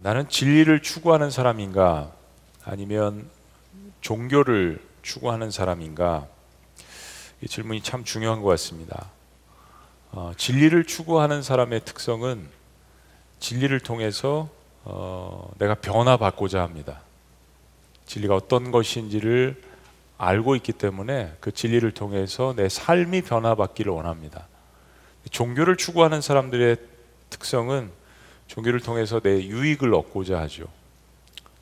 나는 진리를 추구하는 사람인가 아니면 종교를 추구하는 사람인가 이 질문이 참 중요한 것 같습니다. 어, 진리를 추구하는 사람의 특성은 진리를 통해서 어, 내가 변화받고자 합니다. 진리가 어떤 것인지를 알고 있기 때문에 그 진리를 통해서 내 삶이 변화받기를 원합니다. 종교를 추구하는 사람들의 특성은 종교를 통해서 내 유익을 얻고자 하죠.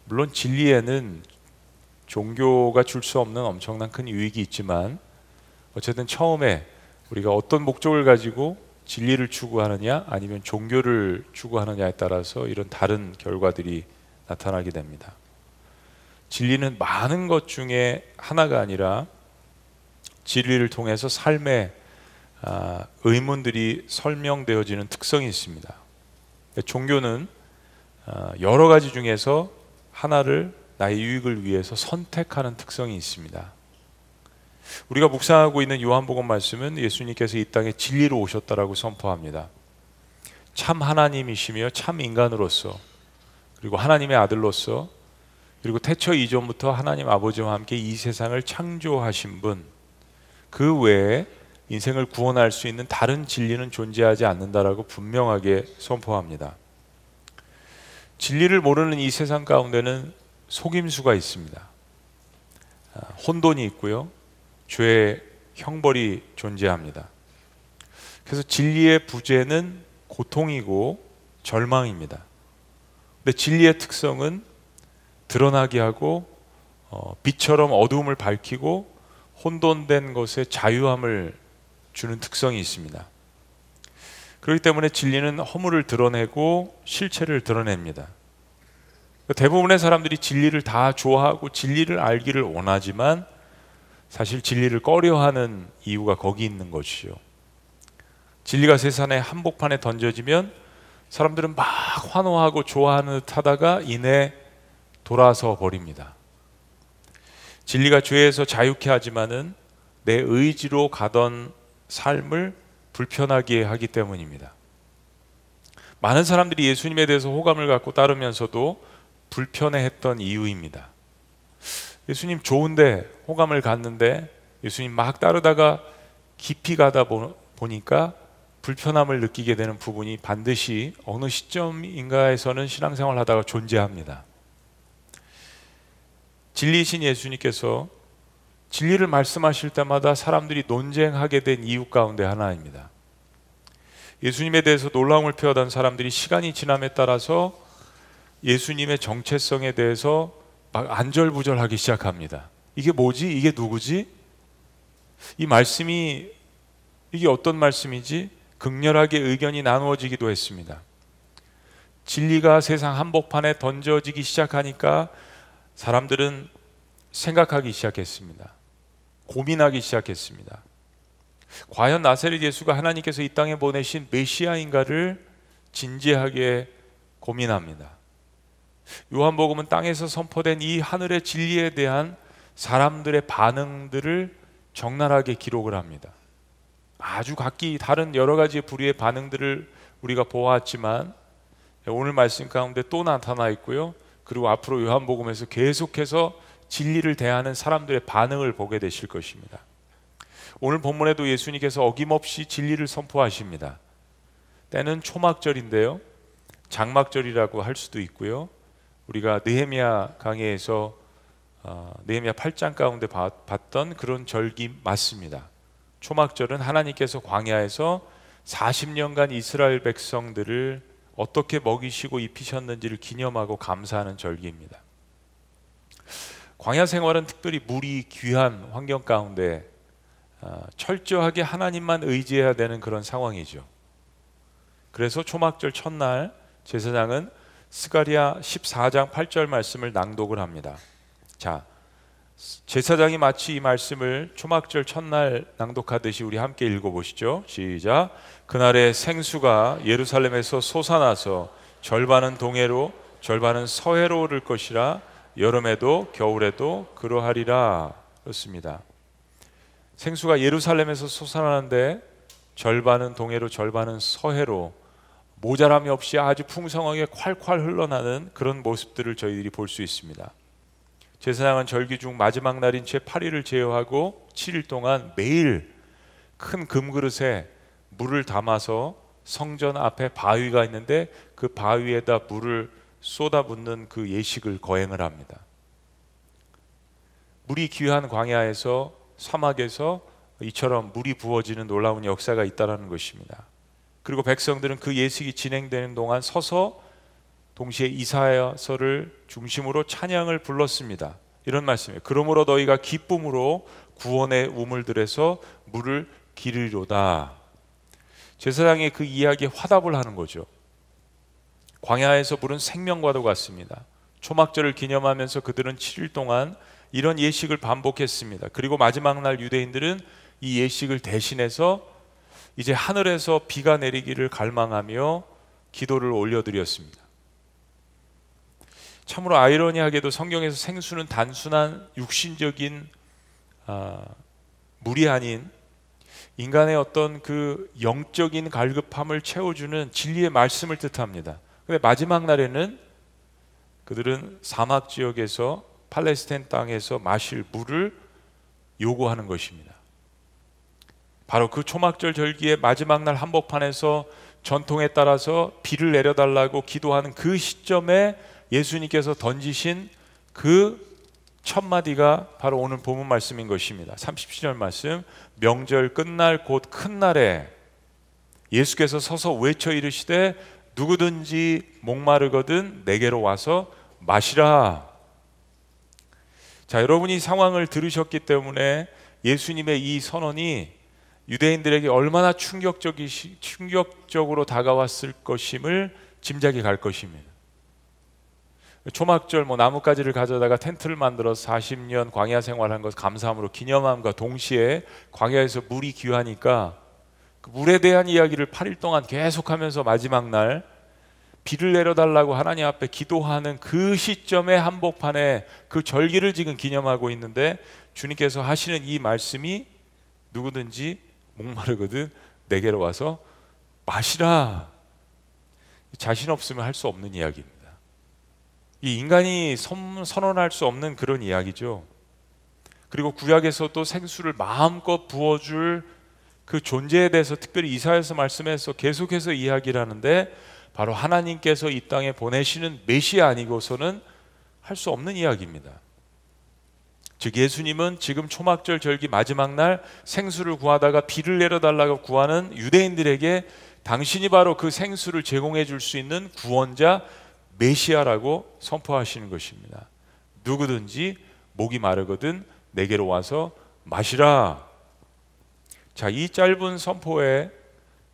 물론 진리에는 종교가 줄 수 없는 엄청난 큰 유익이 있지만 어쨌든 처음에 우리가 어떤 목적을 가지고 진리를 추구하느냐 아니면 종교를 추구하느냐에 따라서 이런 다른 결과들이 나타나게 됩니다. 진리는 많은 것 중에 하나가 아니라 진리를 통해서 삶의 아, 의문들이 설명되어지는 특성이 있습니다. 종교는 아, 여러 가지 중에서 하나를 나의 유익을 위해서 선택하는 특성이 있습니다. 우리가 묵상하고 있는 요한복음 말씀은 예수님께서 이 땅에 진리로 오셨다라고 선포합니다. 참 하나님이시며 참 인간으로서 그리고 하나님의 아들로서 그리고 태초 이전부터 하나님 아버지와 함께 이 세상을 창조하신 분 그 외에 인생을 구원할 수 있는 다른 진리는 존재하지 않는다라고 분명하게 선포합니다. 진리를 모르는 이 세상 가운데는 속임수가 있습니다. 아, 혼돈이 있고요. 죄의 형벌이 존재합니다. 그래서 진리의 부재는 고통이고 절망입니다. 근데 진리의 특성은 드러나게 하고 어, 빛처럼 어두움을 밝히고 혼돈된 것에 자유함을 주는 특성이 있습니다. 그렇기 때문에 진리는 허물을 드러내고 실체를 드러냅니다. 대부분의 사람들이 진리를 다 좋아하고 진리를 알기를 원하지만 사실 진리를 꺼려하는 이유가 거기 있는 것이죠. 진리가 세상의 한복판에 던져지면 사람들은 막 환호하고 좋아하는 듯 하다가 이내 돌아서 버립니다. 진리가 죄에서 자유케 하지만은 내 의지로 가던 삶을 불편하게 하기 때문입니다. 많은 사람들이 예수님에 대해서 호감을 갖고 따르면서도 불편해했던 이유입니다. 예수님 좋은데 호감을 갖는데 예수님 막 따르다가 깊이 가다 보니까 불편함을 느끼게 되는 부분이 반드시 어느 시점인가에서는 신앙생활 하다가 존재합니다. 진리신 예수님께서 진리를 말씀하실 때마다 사람들이 논쟁하게 된 이유 가운데 하나입니다. 예수님에 대해서 놀라움을 표하던 사람들이 시간이 지남에 따라서 예수님의 정체성에 대해서 막 안절부절하기 시작합니다. 이게 뭐지? 이게 누구지? 이 말씀이 이게 어떤 말씀이지? 극렬하게 의견이 나누어지기도 했습니다. 진리가 세상 한복판에 던져지기 시작하니까 사람들은 생각하기 시작했습니다. 고민하기 시작했습니다. 과연 나사렛 예수가 하나님께서 이 땅에 보내신 메시아인가를 진지하게 고민합니다. 요한복음은 땅에서 선포된 이 하늘의 진리에 대한 사람들의 반응들을 적나라하게 기록을 합니다. 아주 각기 다른 여러 가지 부류의 반응들을 우리가 보았지만 오늘 말씀 가운데 또 나타나 있고요. 그리고 앞으로 요한복음에서 계속해서 진리를 대하는 사람들의 반응을 보게 되실 것입니다. 오늘 본문에도 예수님께서 어김없이 진리를 선포하십니다. 때는 초막절인데요. 장막절이라고 할 수도 있고요. 우리가 느헤미야 강해에서 어, 느헤미야 8장 가운데 봤던 그런 절기 맞습니다. 초막절은 하나님께서 광야에서 40년간 이스라엘 백성들을 어떻게 먹이시고 입히셨는지를 기념하고 감사하는 절기입니다. 광야 생활은 특별히 물이 귀한 환경 가운데 어, 철저하게 하나님만 의지해야 되는 그런 상황이죠. 그래서 초막절 첫날 제사장은 스가리아 14장 8절 말씀을 낭독을 합니다. 자, 제사장이 마치 이 말씀을 초막절 첫날 낭독하듯이 우리 함께 읽어보시죠. 시작. 그날에 생수가 예루살렘에서 솟아나서 절반은 동해로 절반은 서해로 오를 것이라 여름에도 겨울에도 그러하리라 그렇습니다. 생수가 예루살렘에서 솟아나는데 절반은 동해로 절반은 서해로 모자람이 없이 아주 풍성하게 콸콸 흘러나는 그런 모습들을 저희들이 볼 수 있습니다. 제사장은 절기 중 마지막 날인 채 8일을 제어하고 7일 동안 매일 큰 금그릇에 물을 담아서 성전 앞에 바위가 있는데 그 바위에다 물을 쏟아붓는 그 예식을 거행을 합니다. 물이 귀한 광야에서 사막에서 이처럼 물이 부어지는 놀라운 역사가 있다라는 것입니다. 그리고 백성들은 그 예식이 진행되는 동안 서서 동시에 이사야서를 중심으로 찬양을 불렀습니다. 이런 말씀이에요. 그러므로 너희가 기쁨으로 구원의 우물들에서 물을 기르리로다. 제사장의 그 이야기에 화답을 하는 거죠. 광야에서 물은 생명과도 같습니다. 초막절을 기념하면서 그들은 7일 동안 이런 예식을 반복했습니다. 그리고 마지막 날 유대인들은 이 예식을 대신해서 이제 하늘에서 비가 내리기를 갈망하며 기도를 올려드렸습니다. 참으로 아이러니하게도 성경에서 생수는 단순한 육신적인 아, 물이 아닌 인간의 어떤 그 영적인 갈급함을 채워주는 진리의 말씀을 뜻합니다. 근데 마지막 날에는 그들은 사막 지역에서 팔레스타인 땅에서 마실 물을 요구하는 것입니다. 바로 그 초막절 절기의 마지막 날 한복판에서 전통에 따라서 비를 내려달라고 기도하는 그 시점에 예수님께서 던지신 그 첫 마디가 바로 오늘 본문 말씀인 것입니다. 37절 말씀. 명절 끝날 곧 큰 날에 예수께서 서서 외쳐 이르시되 누구든지 목마르거든 내게로 와서 마시라. 자, 여러분이 상황을 들으셨기 때문에 예수님의 이 선언이 유대인들에게 얼마나 충격적이 충격적으로 다가왔을 것임을 짐작이 갈 것입니다. 초막절 뭐 나뭇가지를 가져다가 텐트를 만들어서 40년 광야 생활한 것 감사함으로 기념함과 동시에 광야에서 물이 귀하니까 그 물에 대한 이야기를 8일 동안 계속하면서 마지막 날 비를 내려달라고 하나님 앞에 기도하는 그 시점의 한복판에 그 절기를 지금 기념하고 있는데 주님께서 하시는 이 말씀이 누구든지 목마르거든 내게로 와서 마시라. 자신 없으면 할 수 없는 이야기입니다. 이 인간이 선언할 수 없는 그런 이야기죠. 그리고 구약에서도 생수를 마음껏 부어줄 그 존재에 대해서 특별히 이사에서 말씀해서 계속해서 이야기를 하는데 바로 하나님께서 이 땅에 보내시는 메시아 아니고서는 할 수 없는 이야기입니다. 즉 예수님은 지금 초막절 절기 마지막 날 생수를 구하다가 비를 내려달라고 구하는 유대인들에게 당신이 바로 그 생수를 제공해 줄 수 있는 구원자 메시아라고 선포하시는 것입니다. 누구든지 목이 마르거든 내게로 와서 마시라. 자, 이 짧은 선포에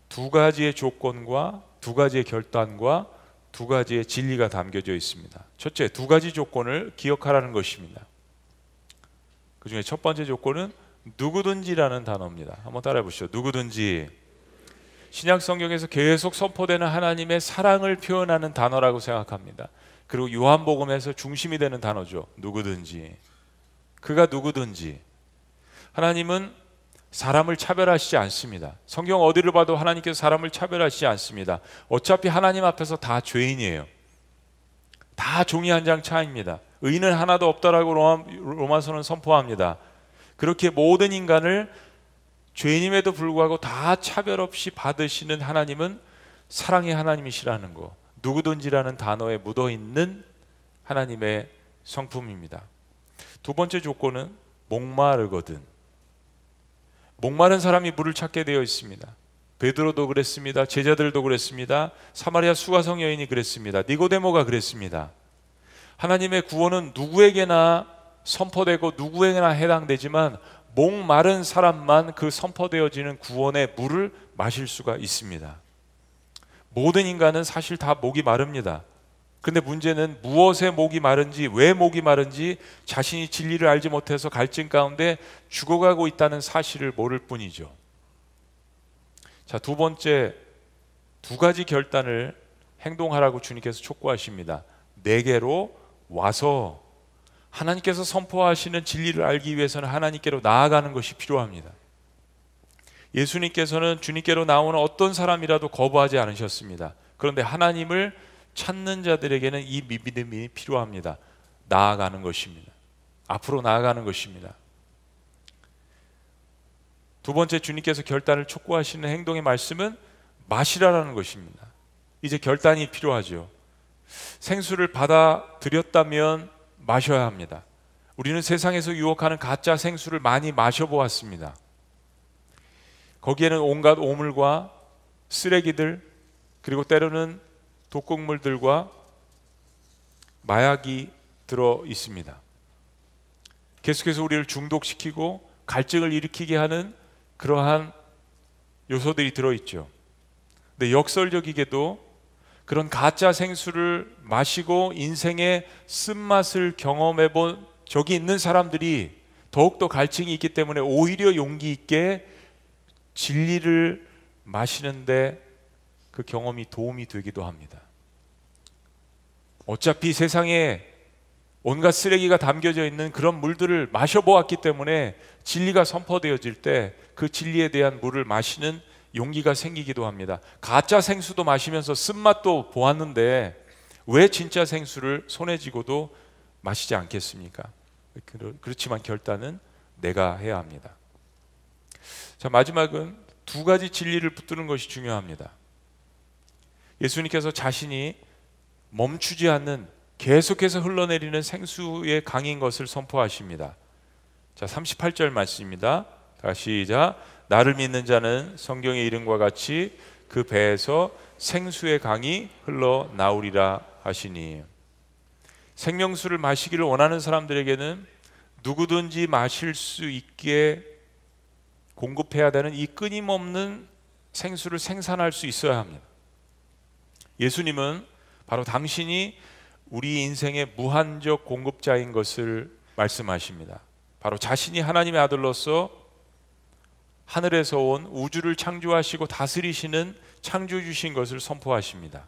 두 가지의 조건과 두 가지의 결단과 두 가지의 진리가 담겨져 있습니다. 첫째, 두 가지 조건을 기억하라는 것입니다. 그 중에 첫 번째 조건은 누구든지라는 단어입니다. 한번 따라해 보시죠. 누구든지. 신약 성경에서 계속 선포되는 하나님의 사랑을 표현하는 단어라고 생각합니다. 그리고 요한복음에서 중심이 되는 단어죠. 누구든지. 그가 누구든지. 하나님은 사람을 차별하시지 않습니다. 성경 어디를 봐도 하나님께서 사람을 차별하시지 않습니다. 어차피 하나님 앞에서 다 죄인이에요. 다 종이 한 장 차입니다. 의인은 하나도 없다라고 로마, 서는 선포합니다. 그렇게 모든 인간을 죄인임에도 불구하고 다 차별 없이 받으시는 하나님은 사랑의 하나님이시라는 거. 누구든지라는 단어에 묻어 있는 하나님의 성품입니다. 두 번째 조건은 목마르거든. 목마른 사람이 물을 찾게 되어 있습니다. 베드로도 그랬습니다. 제자들도 그랬습니다. 사마리아 수가성 여인이 그랬습니다. 니고데모가 그랬습니다. 하나님의 구원은 누구에게나 선포되고 누구에게나 해당되지만 목마른 사람만 그 선포되어지는 구원의 물을 마실 수가 있습니다. 모든 인간은 사실 다 목이 마릅니다. 근데 문제는 무엇에 목이 마른지, 왜 목이 마른지 자신이 진리를 알지 못해서 갈증 가운데 죽어가고 있다는 사실을 모를 뿐이죠. 자, 두 번째 두 가지 결단을 행동하라고 주님께서 촉구하십니다. 내게로 와서 하나님께서 선포하시는 진리를 알기 위해서는 하나님께로 나아가는 것이 필요합니다. 예수님께서는 주님께로 나오는 어떤 사람이라도 거부하지 않으셨습니다. 그런데 하나님을 찾는 자들에게는 이 믿음이 필요합니다. 나아가는 것입니다. 앞으로 나아가는 것입니다. 두 번째 주님께서 결단을 촉구하시는 행동의 말씀은 마시라라는 것입니다. 이제 결단이 필요하죠. 생수를 받아들였다면 마셔야 합니다. 우리는 세상에서 유혹하는 가짜 생수를 많이 마셔보았습니다. 거기에는 온갖 오물과 쓰레기들 그리고 때로는 독극물들과 마약이 들어 있습니다. 계속해서 우리를 중독시키고 갈증을 일으키게 하는 그러한 요소들이 들어 있죠. 근데 역설적이게도 그런 가짜 생수를 마시고 인생의 쓴맛을 경험해 본 적이 있는 사람들이 더욱더 갈증이 있기 때문에 오히려 용기 있게 진리를 마시는데 그 경험이 도움이 되기도 합니다. 어차피 세상에 온갖 쓰레기가 담겨져 있는 그런 물들을 마셔보았기 때문에 진리가 선포되어질 때 그 진리에 대한 물을 마시는 용기가 생기기도 합니다. 가짜 생수도 마시면서 쓴맛도 보았는데 왜 진짜 생수를 손에 쥐고도 마시지 않겠습니까? 그렇지만 결단은 내가 해야 합니다. 자, 마지막은 두 가지 진리를 붙드는 것이 중요합니다. 예수님께서 자신이 멈추지 않는 계속해서 흘러내리는 생수의 강인 것을 선포하십니다. 자, 38절 말씀입니다. 다시 시작. 나를 믿는 자는 성경의 이름과 같이 그 배에서 생수의 강이 흘러 나오리라 하시니 생명수를 마시기를 원하는 사람들에게는 누구든지 마실 수 있게 공급해야 되는 이 끊임없는 생수를 생산할 수 있어야 합니다. 예수님은 바로 당신이 우리 인생의 무한적 공급자인 것을 말씀하십니다. 바로 자신이 하나님의 아들로서 하늘에서 온 우주를 창조하시고 다스리시는 창조주신 것을 선포하십니다.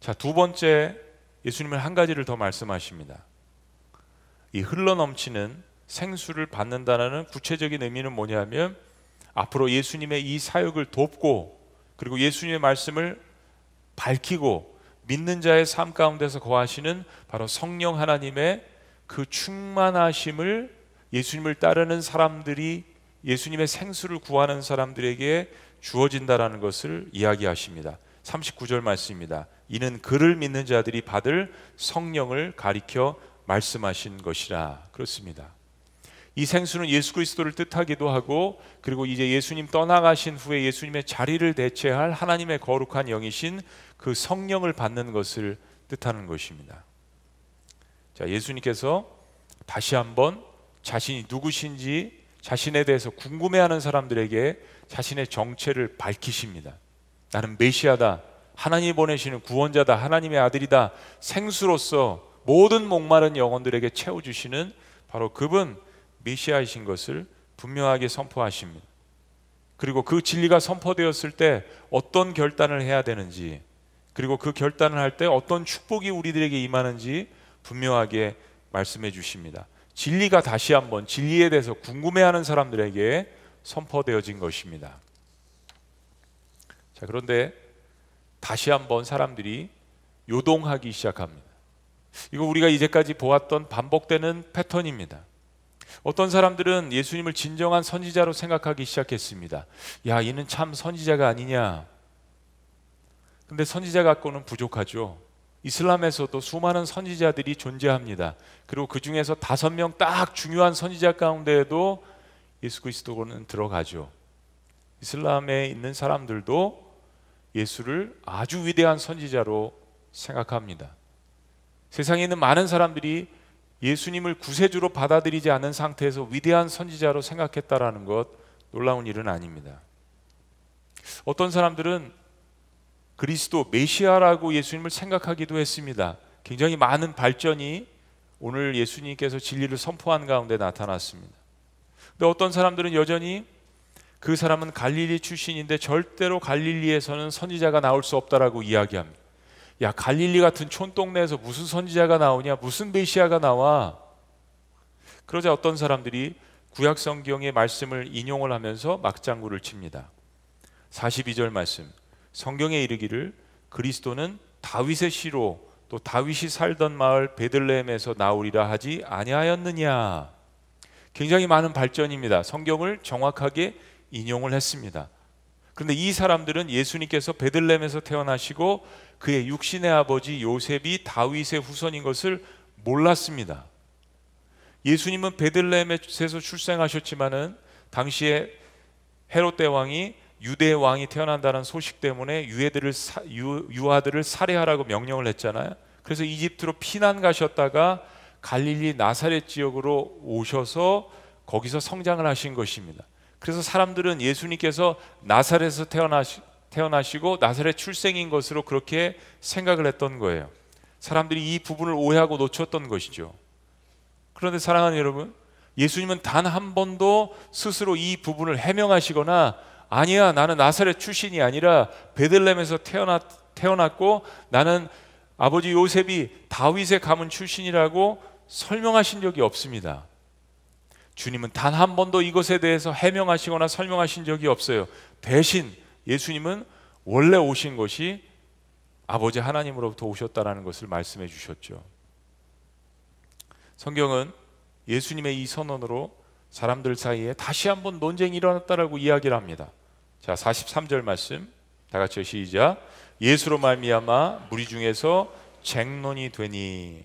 자, 두 번째 예수님은 한 가지를 더 말씀하십니다. 이 흘러 넘치는 생수를 받는다는 구체적인 의미는 뭐냐면 앞으로 예수님의 이 사역을 돕고 그리고 예수님의 말씀을 밝히고 믿는 자의 삶 가운데서 거하시는 바로 성령 하나님의 그 충만하심을 예수님을 따르는 사람들이 예수님의 생수를 구하는 사람들에게 주어진다라는 것을 이야기하십니다. 39절 말씀입니다. 이는 그를 믿는 자들이 받을 성령을 가리켜 말씀하신 것이라 그렇습니다. 이 생수는 예수 그리스도를 뜻하기도 하고 그리고 이제 예수님 떠나가신 후에 예수님의 자리를 대체할 하나님의 거룩한 영이신 그 성령을 받는 것을 뜻하는 것입니다. 자, 예수님께서 다시 한번 자신이 누구신지 자신에 대해서 궁금해하는 사람들에게 자신의 정체를 밝히십니다. 나는 메시아다. 하나님이 보내시는 구원자다. 하나님의 아들이다. 생수로서 모든 목마른 영혼들에게 채워주시는 바로 그분 메시아이신 것을 분명하게 선포하십니다. 그리고 그 진리가 선포되었을 때 어떤 결단을 해야 되는지 그리고 그 결단을 할 때 어떤 축복이 우리들에게 임하는지 분명하게 말씀해 주십니다. 진리가 다시 한번 진리에 대해서 궁금해하는 사람들에게 선포되어진 것입니다. 자, 그런데 다시 한번 사람들이 요동하기 시작합니다. 이거 우리가 이제까지 보았던 반복되는 패턴입니다. 어떤 사람들은 예수님을 진정한 선지자로 생각하기 시작했습니다. 야, 이는 참 선지자가 아니냐. 근데 선지자 갖고는 부족하죠. 이슬람에서도 수많은 선지자들이 존재합니다. 그리고 그 중에서 다섯 명 딱 중요한 선지자 가운데에도 예수 그리스도는 들어가죠. 이슬람에 있는 사람들도 예수를 아주 위대한 선지자로 생각합니다. 세상에 있는 많은 사람들이 예수님을 구세주로 받아들이지 않은 상태에서 위대한 선지자로 생각했다라는 것 놀라운 일은 아닙니다. 어떤 사람들은 그리스도 메시아라고 예수님을 생각하기도 했습니다. 굉장히 많은 발전이 오늘 예수님께서 진리를 선포한 가운데 나타났습니다. 근데 어떤 사람들은 여전히 그 사람은 갈릴리 출신인데 절대로 갈릴리에서는 선지자가 나올 수 없다라고 이야기합니다. 야 갈릴리 같은 촌동네에서 무슨 선지자가 나오냐 무슨 메시아가 나와 그러자 어떤 사람들이 구약 성경의 말씀을 인용을 하면서 막장구를 칩니다 42절 말씀 성경에 이르기를 그리스도는 다윗의 씨로 또 다윗이 살던 마을 베들레헴에서 나오리라 하지 아니하였느냐. 굉장히 많은 발전입니다. 성경을 정확하게 인용을 했습니다. 그런데 이 사람들은 예수님께서 베들레헴에서 태어나시고 그의 육신의 아버지 요셉이 다윗의 후손인 것을 몰랐습니다. 예수님은 베들레헴에서 출생하셨지만은 당시에 헤롯 대왕이 유대 왕이 태어난다는 소식 때문에 유해들을 사, 유, 유아들을 살해하라고 명령을 했잖아요. 그래서 이집트로 피난 가셨다가 갈릴리 나사렛 지역으로 오셔서 거기서 성장을 하신 것입니다. 그래서 사람들은 예수님께서 나사렛에서 태어나시, 태어나시고 나사렛 출생인 것으로 그렇게 생각을 했던 거예요. 사람들이 이 부분을 오해하고 놓쳤던 것이죠. 그런데 사랑하는 여러분, 예수님은 단 한 번도 스스로 이 부분을 해명하시거나 아니야 나는 나사렛 출신이 아니라 베들렘에서 태어났, 태어났고 나는 아버지 요셉이 다윗의 가문 출신이라고 설명하신 적이 없습니다. 주님은 단 한 번도 이것에 대해서 해명하시거나 설명하신 적이 없어요. 대신 예수님은 원래 오신 것이 아버지 하나님으로부터 오셨다라는 것을 말씀해 주셨죠. 성경은 예수님의 이 선언으로 사람들 사이에 다시 한번 논쟁이 일어났다라고 이야기를 합니다. 자, 43절 말씀. 다 같이 시작. 예수로 말미암아 무리 중에서 쟁론이 되니.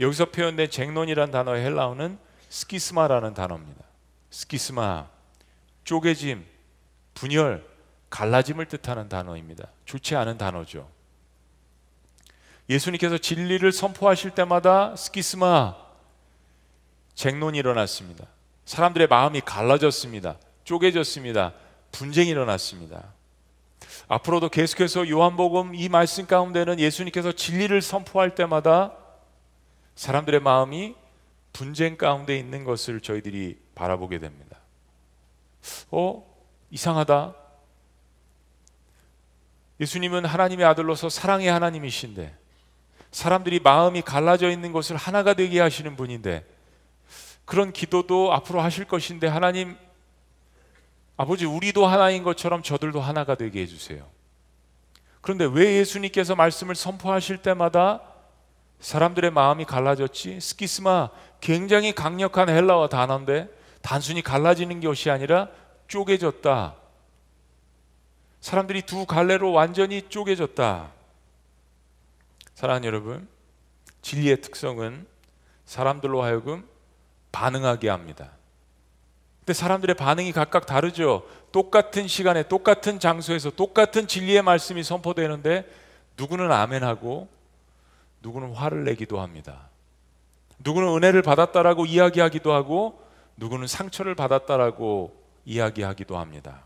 여기서 표현된 쟁론이란 단어의 헬라어는 스키스마라는 단어입니다. 스키스마. 쪼개짐, 분열, 갈라짐을 뜻하는 단어입니다. 좋지 않은 단어죠. 예수님께서 진리를 선포하실 때마다 스키스마 쟁론이 일어났습니다. 사람들의 마음이 갈라졌습니다. 쪼개졌습니다. 분쟁이 일어났습니다. 앞으로도 계속해서 요한복음 이 말씀 가운데는 예수님께서 진리를 선포할 때마다 사람들의 마음이 분쟁 가운데 있는 것을 저희들이 바라보게 됩니다. 어, 이상하다. 예수님은 하나님의 아들로서 사랑의 하나님이신데 사람들이 마음이 갈라져 있는 것을 하나가 되게 하시는 분인데 그런 기도도 앞으로 하실 것인데 하나님 아버지 우리도 하나인 것처럼 저들도 하나가 되게 해주세요. 그런데 왜 예수님께서 말씀을 선포하실 때마다 사람들의 마음이 갈라졌지? 스키스마 굉장히 강력한 헬라어 단어인데 단순히 갈라지는 것이 아니라 쪼개졌다. 사람들이 두 갈래로 완전히 쪼개졌다. 사랑하는 여러분, 진리의 특성은 사람들로 하여금 반응하게 합니다. 근데 사람들의 반응이 각각 다르죠. 똑같은 시간에 똑같은 장소에서 똑같은 진리의 말씀이 선포되는데 누구는 아멘하고 누구는 화를 내기도 합니다. 누구는 은혜를 받았다라고 이야기하기도 하고 누구는 상처를 받았다라고 이야기하기도 합니다.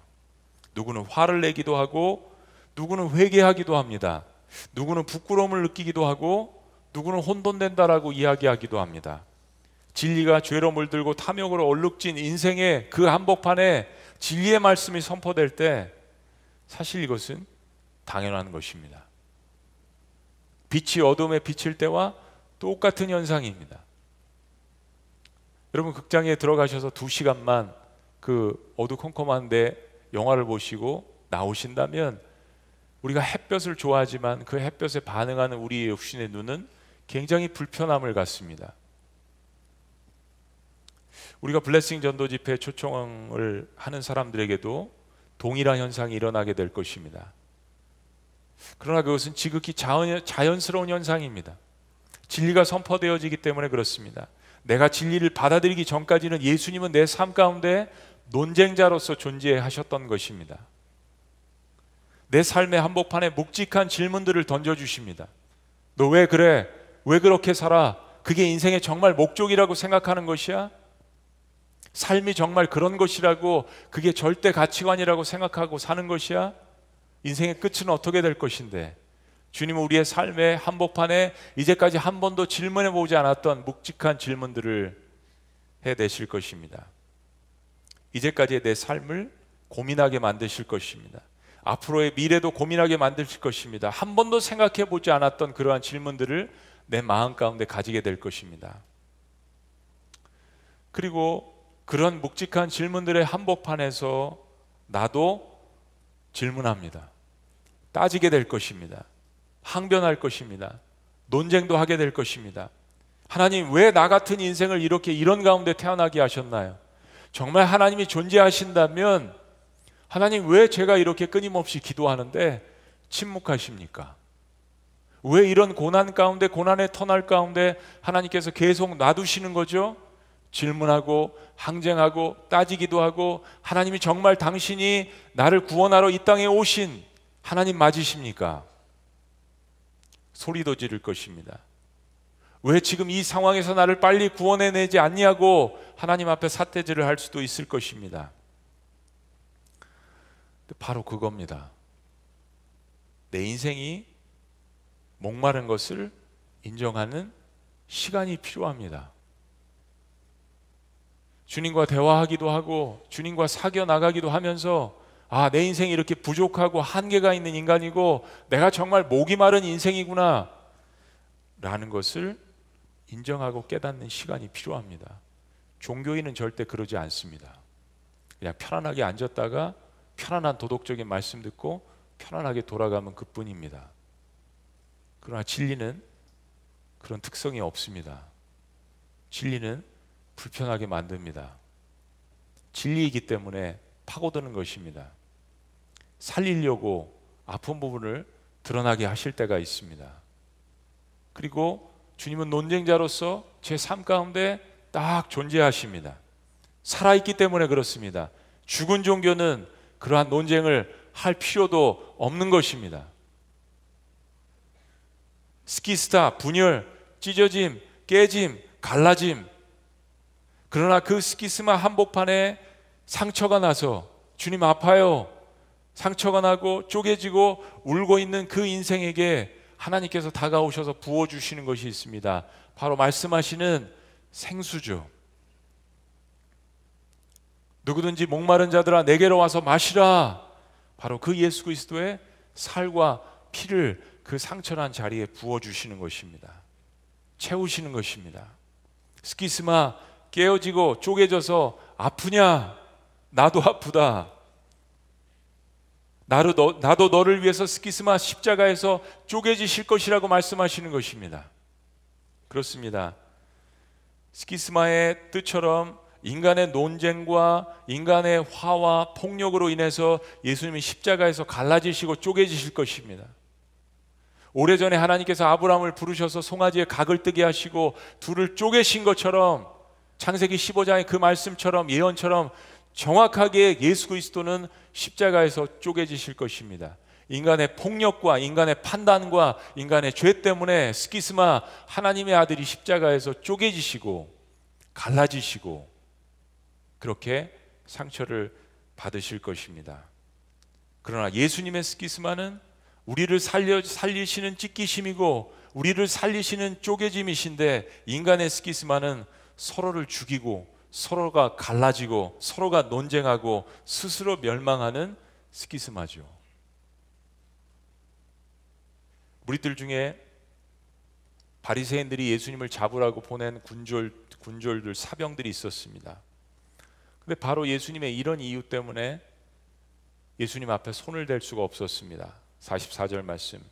누구는 화를 내기도 하고 누구는 회개하기도 합니다. 누구는 부끄러움을 느끼기도 하고 누구는 혼돈된다라고 이야기하기도 합니다. 진리가 죄로 물들고 탐욕으로 얼룩진 인생의 그 한복판에 진리의 말씀이 선포될 때 사실 이것은 당연한 것입니다. 빛이 어둠에 비칠 때와 똑같은 현상입니다. 여러분 극장에 들어가셔서 두 시간만 그 어두컴컴한데 영화를 보시고 나오신다면 우리가 햇볕을 좋아하지만 그 햇볕에 반응하는 우리의 육신의 눈은 굉장히 불편함을 갖습니다. 우리가 블레싱 전도 집회 초청을 하는 사람들에게도 동일한 현상이 일어나게 될 것입니다. 그러나 그것은 지극히 자연, 스러운 현상입니다. 진리가 선포되어지기 때문에 그렇습니다. 내가 진리를 받아들이기 전까지는 예수님은 내 삶 가운데 논쟁자로서 존재하셨던 것입니다. 내 삶의 한복판에 묵직한 질문들을 던져주십니다. 너 왜 그래? 왜 그렇게 살아? 그게 인생의 정말 목적이라고 생각하는 것이야? 삶이 정말 그런 것이라고 그게 절대 가치관이라고 생각하고 사는 것이야? 인생의 끝은 어떻게 될 것인데? 주님은 우리의 삶의 한복판에 이제까지 한 번도 질문해 보지 않았던 묵직한 질문들을 해내실 것입니다. 이제까지의 내 삶을 고민하게 만드실 것입니다. 앞으로의 미래도 고민하게 만드실 것입니다. 한 번도 생각해 보지 않았던 그러한 질문들을 내 마음 가운데 가지게 될 것입니다. 그리고 그런 묵직한 질문들의 한복판에서 나도 질문합니다. 따지게 될 것입니다. 항변할 것입니다. 논쟁도 하게 될 것입니다. 하나님 왜 나 같은 인생을 이렇게 이런 가운데 태어나게 하셨나요? 정말 하나님이 존재하신다면 하나님 왜 제가 이렇게 끊임없이 기도하는데 침묵하십니까? 왜 이런 고난 가운데 고난의 터널 가운데 하나님께서 계속 놔두시는 거죠? 질문하고 항쟁하고 따지기도 하고 하나님이 정말 당신이 나를 구원하러 이 땅에 오신 하나님 맞으십니까? 소리도 지를 것입니다. 왜 지금 이 상황에서 나를 빨리 구원해내지 않냐고 하나님 앞에 사태질을 할 수도 있을 것입니다. 바로 그겁니다. 내 인생이 목마른 것을 인정하는 시간이 필요합니다. 주님과 대화하기도 하고 주님과 사겨 나가기도 하면서 아, 내 인생이 이렇게 부족하고 한계가 있는 인간이고 내가 정말 목이 마른 인생이구나 라는 것을 인정하고 깨닫는 시간이 필요합니다. 종교인은 절대 그러지 않습니다. 그냥 편안하게 앉았다가 편안한 도덕적인 말씀 듣고 편안하게 돌아가면 그뿐입니다. 그러나 진리는 그런 특성이 없습니다. 진리는 불편하게 만듭니다. 진리이기 때문에 파고드는 것입니다. 살리려고 아픈 부분을 드러나게 하실 때가 있습니다. 그리고 주님은 논쟁자로서 제 삶 가운데 딱 존재하십니다. 살아있기 때문에 그렇습니다. 죽은 종교는 그러한 논쟁을 할 필요도 없는 것입니다. 스키스타, 분열, 찢어짐, 깨짐, 갈라짐. 그러나 그 스키스마 한복판에 상처가 나서 주님 아파요. 상처가 나고 쪼개지고 울고 있는 그 인생에게 하나님께서 다가오셔서 부어주시는 것이 있습니다. 바로 말씀하시는 생수죠. 누구든지 목마른 자들아 내게로 와서 마시라. 바로 그 예수 그리스도의 살과 피를 그 상처난 자리에 부어 주시는 것입니다. 채우시는 것입니다. 스키스마 깨어지고 쪼개져서 아프냐? 나도 아프다. 나도, 너, 나도 너를 위해서 스키스마 십자가에서 쪼개지실 것이라고 말씀하시는 것입니다. 그렇습니다. 스키스마의 뜻처럼 인간의 논쟁과 인간의 화와 폭력으로 인해서 예수님이 십자가에서 갈라지시고 쪼개지실 것입니다. 오래전에 하나님께서 아브라함을 부르셔서 송아지에 각을 뜨게 하시고 둘을 쪼개신 것처럼 창세기 15장의 그 말씀처럼 예언처럼 정확하게 예수 그리스도는 십자가에서 쪼개지실 것입니다. 인간의 폭력과 인간의 판단과 인간의 죄 때문에 스키스마 하나님의 아들이 십자가에서 쪼개지시고 갈라지시고 그렇게 상처를 받으실 것입니다. 그러나 예수님의 스키스마는 우리를 살려 살리시는 찢기심이고 우리를 살리시는 쪼개짐이신데 인간의 스키스마는 서로를 죽이고 서로가 갈라지고 서로가 논쟁하고 스스로 멸망하는 스키스마죠. 무리들 중에 바리새인들이 예수님을 잡으라고 보낸 군졸 군졸들 사병들이 있었습니다. 근데 바로 예수님의 이런 이유 때문에 예수님 앞에 손을 댈 수가 없었습니다. 44절 말씀.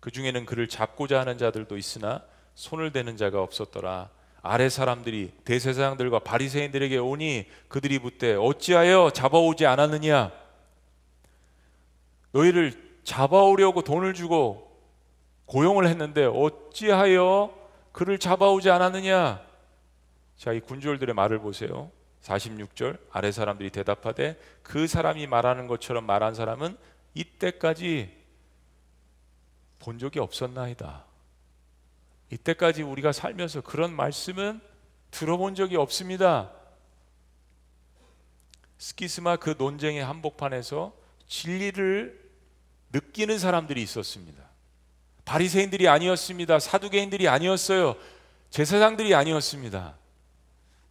그 중에는 그를 잡고자 하는 자들도 있으나 손을 대는 자가 없었더라. 아래 사람들이 대세상들과 바리새인들에게 오니 그들이 묻되 어찌하여 잡아오지 않았느냐? 너희를 잡아오려고 돈을 주고 고용을 했는데 어찌하여 그를 잡아오지 않았느냐? 자 이 군졸들의 말을 보세요. 46절. 아래 사람들이 대답하되 그 사람이 말하는 것처럼 말한 사람은 이때까지 본 적이 없었나이다 이때까지 우리가 살면서 그런 말씀은 들어본 적이 없습니다. 스키스마 그 논쟁의 한복판에서 진리를 느끼는 사람들이 있었습니다. 바리새인들이 아니었습니다. 사두개인들이 아니었어요. 제사장들이 아니었습니다.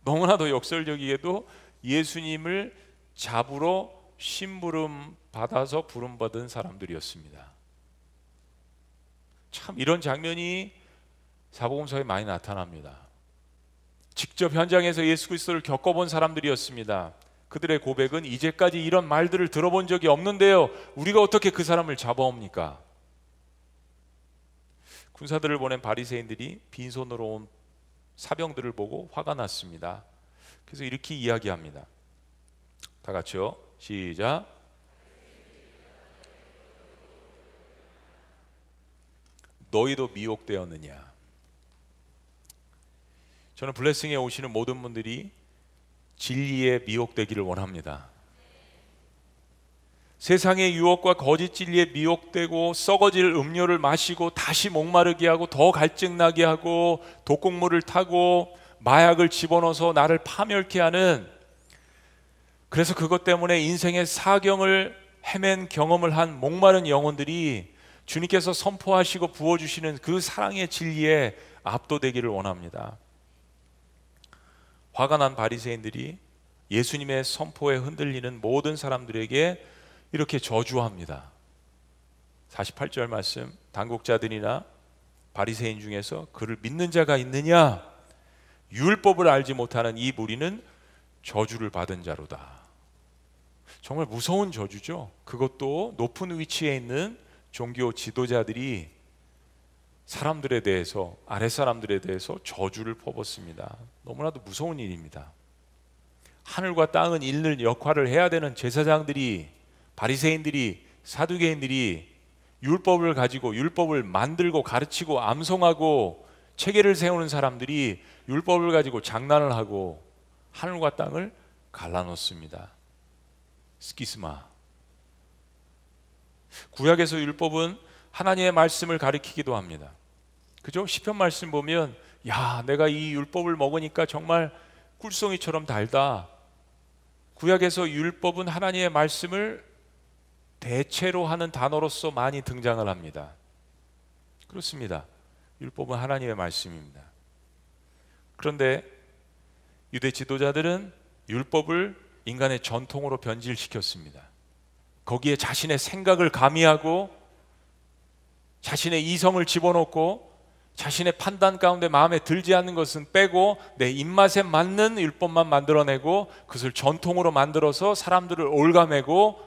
너무나도 역설적이게도 예수님을 잡으러 심부름 받아서 부름 받은 사람들이었습니다. 참 이런 장면이 사복음서에 많이 나타납니다. 직접 현장에서 예수 그리스도를 겪어본 사람들이었습니다. 그들의 고백은 이제까지 이런 말들을 들어본 적이 없는데요. 우리가 어떻게 그 사람을 잡아옵니까? 군사들을 보낸 바리새인들이 빈손으로 온 사병들을 보고 화가 났습니다. 그래서 이렇게 이야기합니다. 다 같이요. 시작. 너희도 미혹되었느냐? 저는 블레싱에 오시는 모든 분들이 진리에 미혹되기를 원합니다. 세상의 유혹과 거짓 진리에 미혹되고 썩어질 음료를 마시고 다시 목마르게 하고 더 갈증나게 하고 독곡물을 타고 마약을 집어넣어서 나를 파멸케 하는 그래서 그것 때문에 인생의 사경을 헤맨 경험을 한 목마른 영혼들이 주님께서 선포하시고 부어주시는 그 사랑의 진리에 압도되기를 원합니다. 화가 난 바리새인들이 예수님의 선포에 흔들리는 모든 사람들에게 이렇게 저주합니다. 48절 말씀 당국자들이나 바리새인 중에서 그를 믿는 자가 있느냐 율법을 알지 못하는 이 무리는 저주를 받은 자로다. 정말 무서운 저주죠. 그것도 높은 위치에 있는 종교 지도자들이 사람들에 대해서 아랫 사람들에 대해서 저주를 퍼붓습니다. 너무나도 무서운 일입니다. 하늘과 땅은 잃는 역할을 해야 되는 제사장들이 바리새인들이 사두개인들이 율법을 가지고 율법을 만들고 가르치고 암송하고 체계를 세우는 사람들이 율법을 가지고 장난을 하고 하늘과 땅을 갈라놓습니다. 스키스마. 구약에서 율법은 하나님의 말씀을 가리키기도 합니다. 그죠? 시편 말씀 보면 야, 내가 이 율법을 먹으니까 정말 꿀송이처럼 달다. 구약에서 율법은 하나님의 말씀을 대체로 하는 단어로서 많이 등장을 합니다. 그렇습니다. 율법은 하나님의 말씀입니다. 그런데 유대 지도자들은 율법을 인간의 전통으로 변질시켰습니다. 거기에 자신의 생각을 가미하고 자신의 이성을 집어넣고 자신의 판단 가운데 마음에 들지 않는 것은 빼고 내 입맛에 맞는 율법만 만들어내고 그것을 전통으로 만들어서 사람들을 올가매고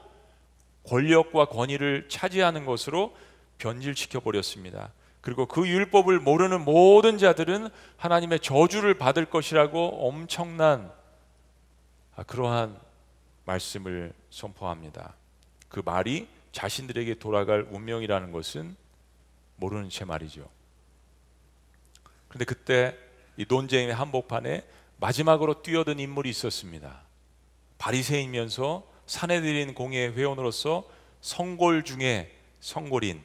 권력과 권위를 차지하는 것으로 변질시켜 버렸습니다. 그리고 그 율법을 모르는 모든 자들은 하나님의 저주를 받을 것이라고 엄청난 아, 그러한 말씀을 선포합니다. 그 말이 자신들에게 돌아갈 운명이라는 것은 모르는 채 말이죠. 그런데 그때 이 논쟁의 한복판에 마지막으로 뛰어든 인물이 있었습니다. 바리새이면서 사내들인 공예 회원으로서 성골 중에 성골인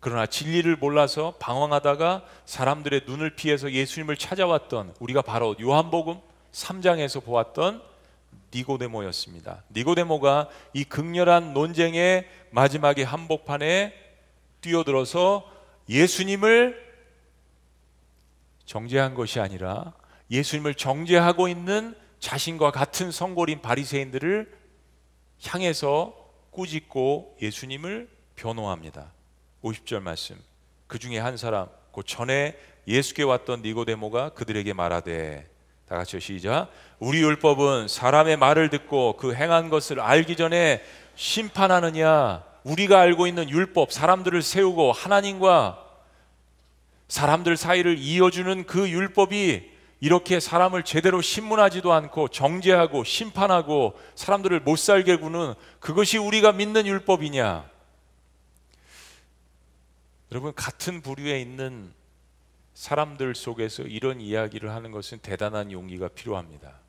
그러나 진리를 몰라서 방황하다가 사람들의 눈을 피해서 예수님을 찾아왔던 우리가 바로 요한복음 3장에서 보았던 니고데모였습니다. 니고데모가 이 극렬한 논쟁의 마지막에 한복판에 뛰어들어서 예수님을 정죄한 것이 아니라 예수님을 정죄하고 있는 자신과 같은 성골인 바리새인들을 향해서 꾸짖고 예수님을 변호합니다. 50절 말씀. 그 중에 한 사람 그 전에 예수께 왔던 니고데모가 그들에게 말하되 다 같이 시작. 우리 율법은 사람의 말을 듣고 그 행한 것을 알기 전에 심판하느냐? 우리가 알고 있는 율법, 사람들을 세우고 하나님과 사람들 사이를 이어주는 그 율법이 이렇게 사람을 제대로 신문하지도 않고 정죄하고 심판하고 사람들을 못 살게 구는 그것이 우리가 믿는 율법이냐? 여러분 같은 부류에 있는 사람들 속에서 이런 이야기를 하는 것은 대단한 용기가 필요합니다.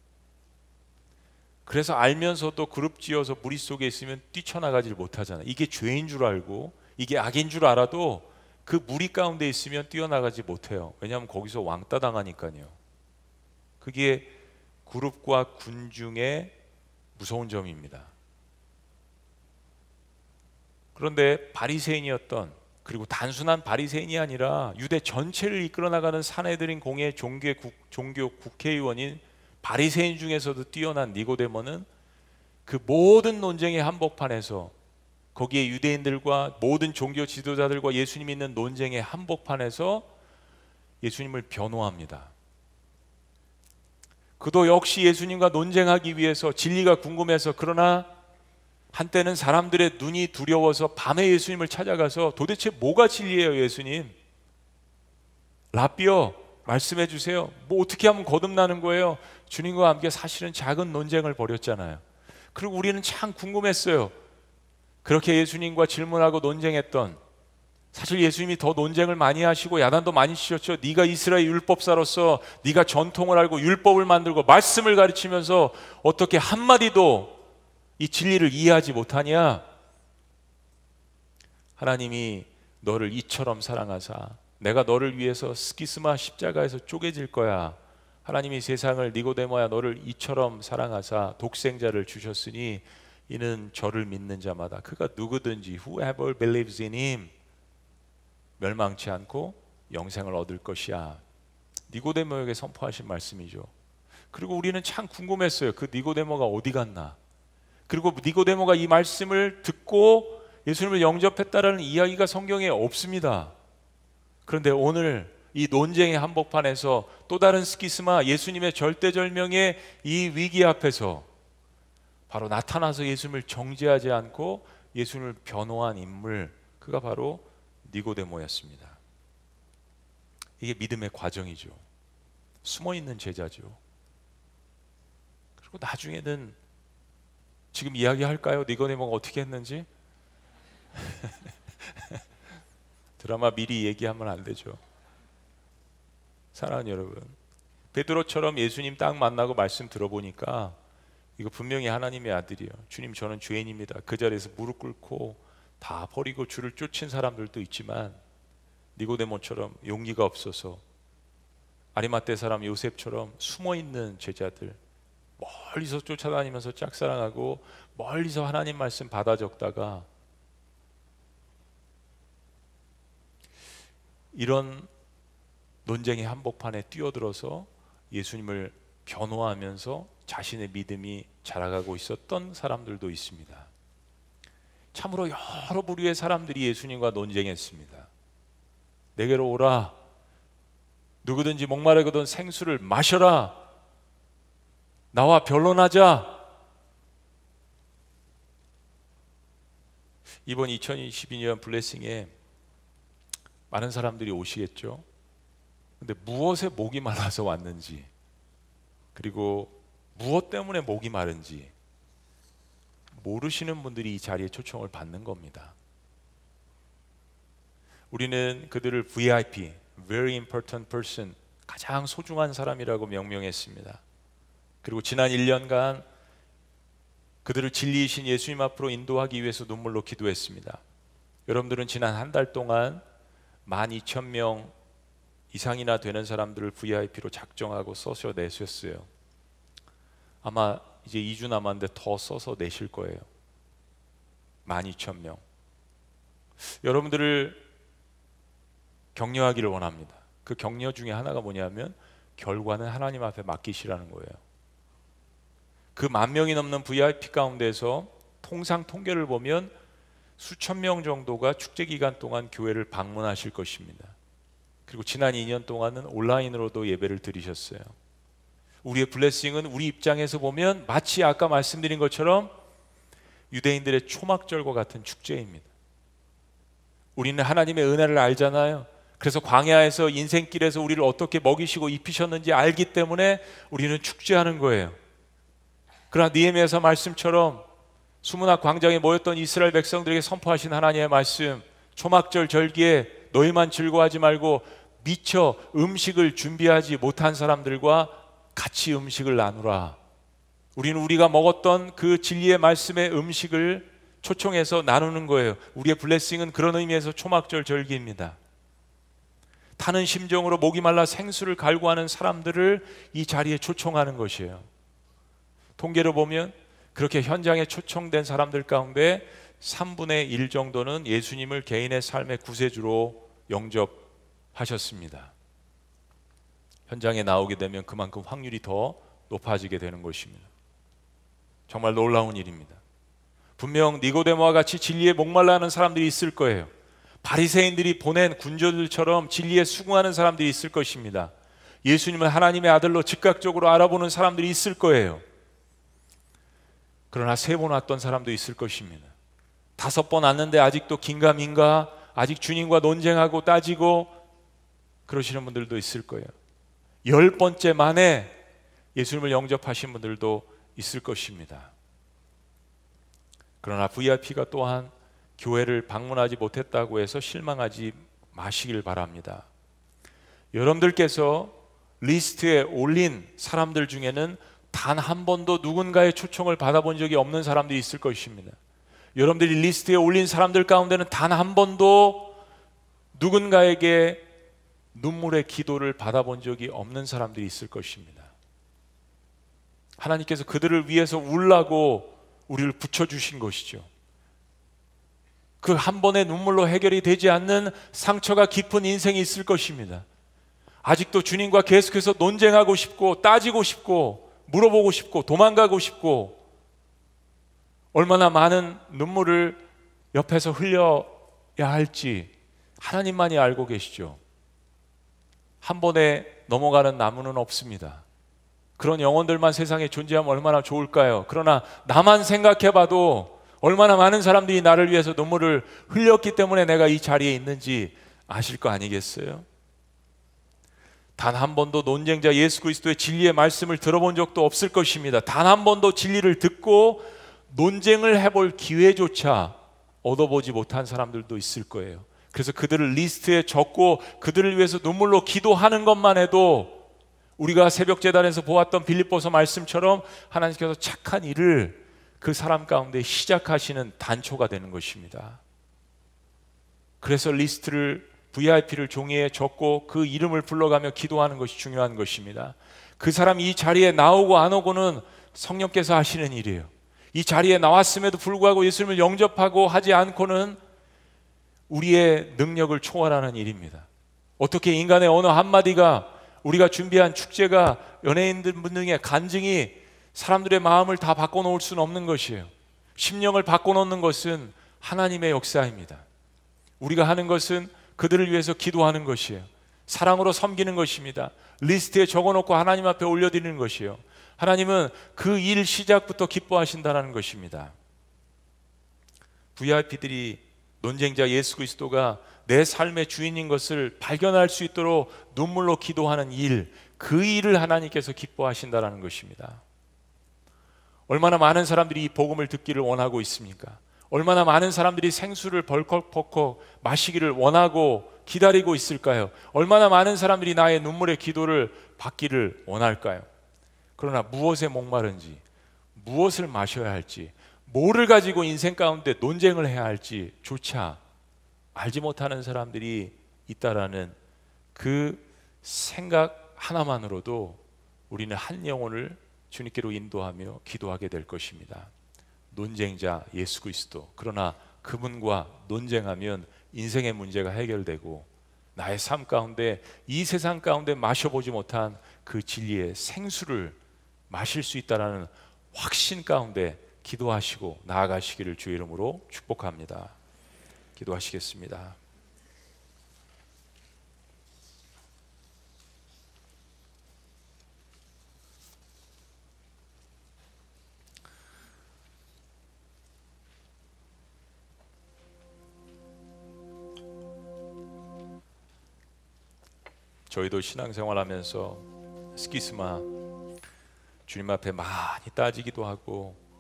그래서 알면서도 그룹 지어서 무리 속에 있으면 뛰쳐나가질 못하잖아요. 이게 죄인 줄 알고 이게 악인 줄 알아도 그 무리 가운데 있으면 뛰어나가지 못해요. 왜냐하면 거기서 왕따 당하니까요. 그게 그룹과 군중의 무서운 점입니다. 그런데 바리새인이었던 그리고 단순한 바리새인이 아니라 유대 전체를 이끌어 나가는 사내들인 공예 종교, 국, 종교 국회의원인 바리새인 중에서도 뛰어난 니고데모는 그 모든 논쟁의 한복판에서 거기에 유대인들과 모든 종교 지도자들과 예수님 있는 논쟁의 한복판에서 예수님을 변호합니다. 그도 역시 예수님과 논쟁하기 위해서 진리가 궁금해서 그러나 한때는 사람들의 눈이 두려워서 밤에 예수님을 찾아가서 도대체 뭐가 진리예요, 예수님? 라비어 말씀해 주세요. 뭐 어떻게 하면 거듭나는 거예요? 주님과 함께 사실은 작은 논쟁을 벌였잖아요. 그리고 우리는 참 궁금했어요. 그렇게 예수님과 질문하고 논쟁했던 사실 예수님이 더 논쟁을 많이 하시고 야단도 많이 치셨죠. 네가 이스라엘 율법사로서 네가 전통을 알고 율법을 만들고 말씀을 가르치면서 어떻게 한 마디도 이 진리를 이해하지 못하냐? 하나님이 너를 이처럼 사랑하사 내가 너를 위해서 스키스마 십자가에서 쪼개질 거야. 하나님이 세상을 니고데모야 너를 이처럼 사랑하사 독생자를 주셨으니 이는 저를 믿는 자마다 그가 누구든지 whoever believes in him 멸망치 않고 영생을 얻을 것이야. 니고데모에게 선포하신 말씀이죠. 그리고 우리는 참 궁금했어요. 그 니고데모가 어디 갔나? 그리고 니고데모가 이 말씀을 듣고 예수님을 영접했다라는 이야기가 성경에 없습니다. 그런데 오늘 이 논쟁의 한복판에서 또 다른 스키스마 예수님의 절대절명의 이 위기 앞에서 바로 나타나서 예수님을 정죄하지 않고 예수님을 변호한 인물 그가 바로 니고데모였습니다. 이게 믿음의 과정이죠. 숨어 있는 제자죠. 그리고 나중에는 지금 이야기할까요? 니고데모가 어떻게 했는지? 드라마 미리 얘기하면 안 되죠. 사랑하는 여러분, 베드로처럼 예수님 딱 만나고 말씀 들어보니까 이거 분명히 하나님의 아들이요. 주님 저는 죄인입니다. 그 자리에서 무릎 꿇고 다 버리고 주를 쫓은 사람들도 있지만 니고데모처럼 용기가 없어서 아리마떼 사람 요셉처럼 숨어 있는 제자들 멀리서 쫓아다니면서 짝사랑하고 멀리서 하나님 말씀 받아 적다가 이런 논쟁의 한복판에 뛰어들어서 예수님을 변호하면서 자신의 믿음이 자라가고 있었던 사람들도 있습니다. 참으로 여러 부류의 사람들이 예수님과 논쟁했습니다. 내게로 오라. 누구든지 목마르거든 생수를 마셔라. 나와 변론하자. 이번 2022년 블레싱에 많은 사람들이 오시겠죠. 근데 무엇에 목이 말라서 왔는지 그리고 무엇 때문에 목이 마른지 모르시는 분들이 이 자리에 초청을 받는 겁니다. 우리는 그들을 VIP, very important person, 가장 소중한 사람이라고 명명했습니다. 그리고 지난 1년간 그들을 진리이신 예수님 앞으로 인도하기 위해서 눈물로 기도했습니다. 여러분들은 지난 한 달 동안 12,000명 이상이나 되는 사람들을 VIP로 작정하고 써서 내셨어요. 아마 이제 2주 남았는데 더 써서 내실 거예요. 12,000명. 여러분들을 격려하기를 원합니다. 그 격려 중에 하나가 뭐냐면 결과는 하나님 앞에 맡기시라는 거예요. 그 만 명이 넘는 VIP 가운데서 통상 통계를 보면 수천 명 정도가 축제 기간 동안 교회를 방문하실 것입니다. 그리고 지난 2년 동안은 온라인으로도 예배를 드리셨어요. 우리의 블레싱은 우리 입장에서 보면 마치 아까 말씀드린 것처럼 유대인들의 초막절과 같은 축제입니다. 우리는 하나님의 은혜를 알잖아요. 그래서 광야에서 인생길에서 우리를 어떻게 먹이시고 입히셨는지 알기 때문에 우리는 축제하는 거예요. 그러나 니에미아서 말씀처럼 수문학 광장에 모였던 이스라엘 백성들에게 선포하신 하나님의 말씀 초막절 절기에 너희만 즐거워하지 말고 미처 음식을 준비하지 못한 사람들과 같이 음식을 나누라. 우리는 우리가 먹었던 그 진리의 말씀의 음식을 초청해서 나누는 거예요. 우리의 블레싱은 그런 의미에서 초막절 절기입니다. 타는 심정으로 목이 말라 생수를 갈구하는 사람들을 이 자리에 초청하는 것이에요. 통계로 보면 그렇게 현장에 초청된 사람들 가운데 3분의 1 정도는 예수님을 개인의 삶의 구세주로 영접 하셨습니다. 현장에 나오게 되면 그만큼 확률이 더 높아지게 되는 것입니다. 정말 놀라운 일입니다. 분명 니고데모와 같이 진리에 목말라 하는 사람들이 있을 거예요. 바리새인들이 보낸 군주들처럼 진리에 수긍하는 사람들이 있을 것입니다. 예수님을 하나님의 아들로 즉각적으로 알아보는 사람들이 있을 거예요. 그러나 세 번 왔던 사람도 있을 것입니다. 다섯 번 왔는데 아직도 긴가민가 아직 주님과 논쟁하고 따지고 그러시는 분들도 있을 거예요. 열 번째 만에 예수님을 영접하신 분들도 있을 것입니다. 그러나 VIP가 또한 교회를 방문하지 못했다고 해서 실망하지 마시길 바랍니다. 여러분들께서 리스트에 올린 사람들 중에는 단 한 번도 누군가의 초청을 받아본 적이 없는 사람들이 있을 것입니다. 여러분들이 리스트에 올린 사람들 가운데는 단 한 번도 누군가에게 눈물의 기도를 받아본 적이 없는 사람들이 있을 것입니다. 하나님께서 그들을 위해서 울라고 우리를 붙여주신 것이죠. 그 한 번의 눈물로 해결이 되지 않는 상처가 깊은 인생이 있을 것입니다. 아직도 주님과 계속해서 논쟁하고 싶고 따지고 싶고 물어보고 싶고 도망가고 싶고 얼마나 많은 눈물을 옆에서 흘려야 할지 하나님만이 알고 계시죠. 한 번에 넘어가는 나무는 없습니다. 그런 영혼들만 세상에 존재하면 얼마나 좋을까요? 그러나 나만 생각해 봐도 얼마나 많은 사람들이 나를 위해서 눈물을 흘렸기 때문에 내가 이 자리에 있는지 아실 거 아니겠어요? 단 한 번도 논쟁자 예수 그리스도의 진리의 말씀을 들어본 적도 없을 것입니다. 단 한 번도 진리를 듣고 논쟁을 해볼 기회조차 얻어보지 못한 사람들도 있을 거예요. 그래서 그들을 리스트에 적고 그들을 위해서 눈물로 기도하는 것만 해도 우리가 새벽 제단에서 보았던 빌립보서 말씀처럼 하나님께서 착한 일을 그 사람 가운데 시작하시는 단초가 되는 것입니다. 그래서 리스트를 VIP를 종이에 적고 그 이름을 불러가며 기도하는 것이 중요한 것입니다. 그 사람이 이 자리에 나오고 안 오고는 성령께서 하시는 일이에요. 이 자리에 나왔음에도 불구하고 예수님을 영접하고 하지 않고는 우리의 능력을 초월하는 일입니다. 어떻게 인간의 언어 한마디가 우리가 준비한 축제가 연예인들 등의 간증이 사람들의 마음을 다 바꿔놓을 수는 없는 것이에요. 심령을 바꿔놓는 것은 하나님의 역사입니다. 우리가 하는 것은 그들을 위해서 기도하는 것이에요. 사랑으로 섬기는 것입니다. 리스트에 적어놓고 하나님 앞에 올려드리는 것이에요. 하나님은 그 일 시작부터 기뻐하신다는 것입니다. VIP들이 논쟁자 예수 그리스도가 내 삶의 주인인 것을 발견할 수 있도록 눈물로 기도하는 일, 그 일을 하나님께서 기뻐하신다는 것입니다. 얼마나 많은 사람들이 이 복음을 듣기를 원하고 있습니까? 얼마나 많은 사람들이 생수를 벌컥벌컥 마시기를 원하고 기다리고 있을까요? 얼마나 많은 사람들이 나의 눈물의 기도를 받기를 원할까요? 그러나 무엇에 목마른지, 무엇을 마셔야 할지, 뭐를 가지고 인생 가운데 논쟁을 해야 할지 조차 알지 못하는 사람들이 있다라는 그 생각 하나만으로도 우리는 한 영혼을 주님께로 인도하며 기도하게 될 것입니다. 논쟁자 예수 그리스도. 그러나 그분과 논쟁하면 인생의 문제가 해결되고 나의 삶 가운데 이 세상 가운데 마셔보지 못한 그 진리의 생수를 마실 수 있다라는 확신 가운데 기도하시고 나아가시기를 주 이름으로 축복합니다. 기도하시겠습니다. 저희도 신앙생활하면서 스키스마 주님 앞에 많이 따지기도 하고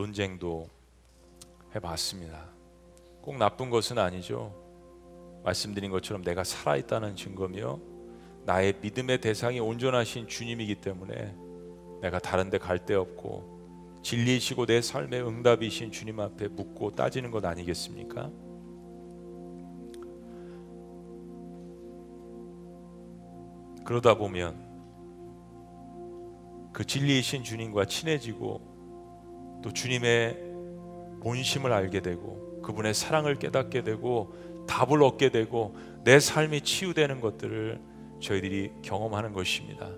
논쟁도 해봤습니다. 꼭 나쁜 것은 아니죠. 말씀드린 것처럼 내가 살아있다는 증거며 나의 믿음의 대상이 온전하신 주님이기 때문에 내가 다른 데 갈 데 없고 진리이시고 내 삶의 응답이신 주님 앞에 묻고 따지는 것 아니겠습니까? 그러다 보면 그 진리이신 주님과 친해지고 또 주님의 본심을 알게 되고 그분의 사랑을 깨닫게 되고 답을 얻게 되고 내 삶이 치유되는 것들을 저희들이 경험하는 것입니다.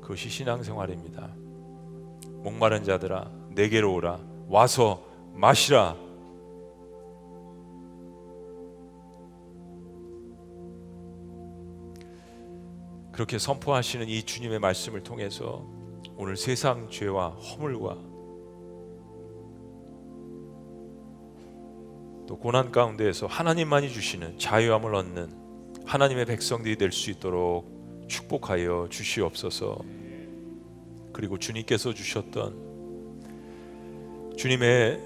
그것이 신앙생활입니다. 목마른 자들아 내게로 오라 와서 마시라 그렇게 선포하시는 이 주님의 말씀을 통해서 오늘 세상 죄와 허물과 또 고난 가운데에서 하나님만이 주시는 자유함을 얻는 하나님의 백성들이 될 수 있도록 축복하여 주시옵소서. 그리고 주님께서 주셨던 주님의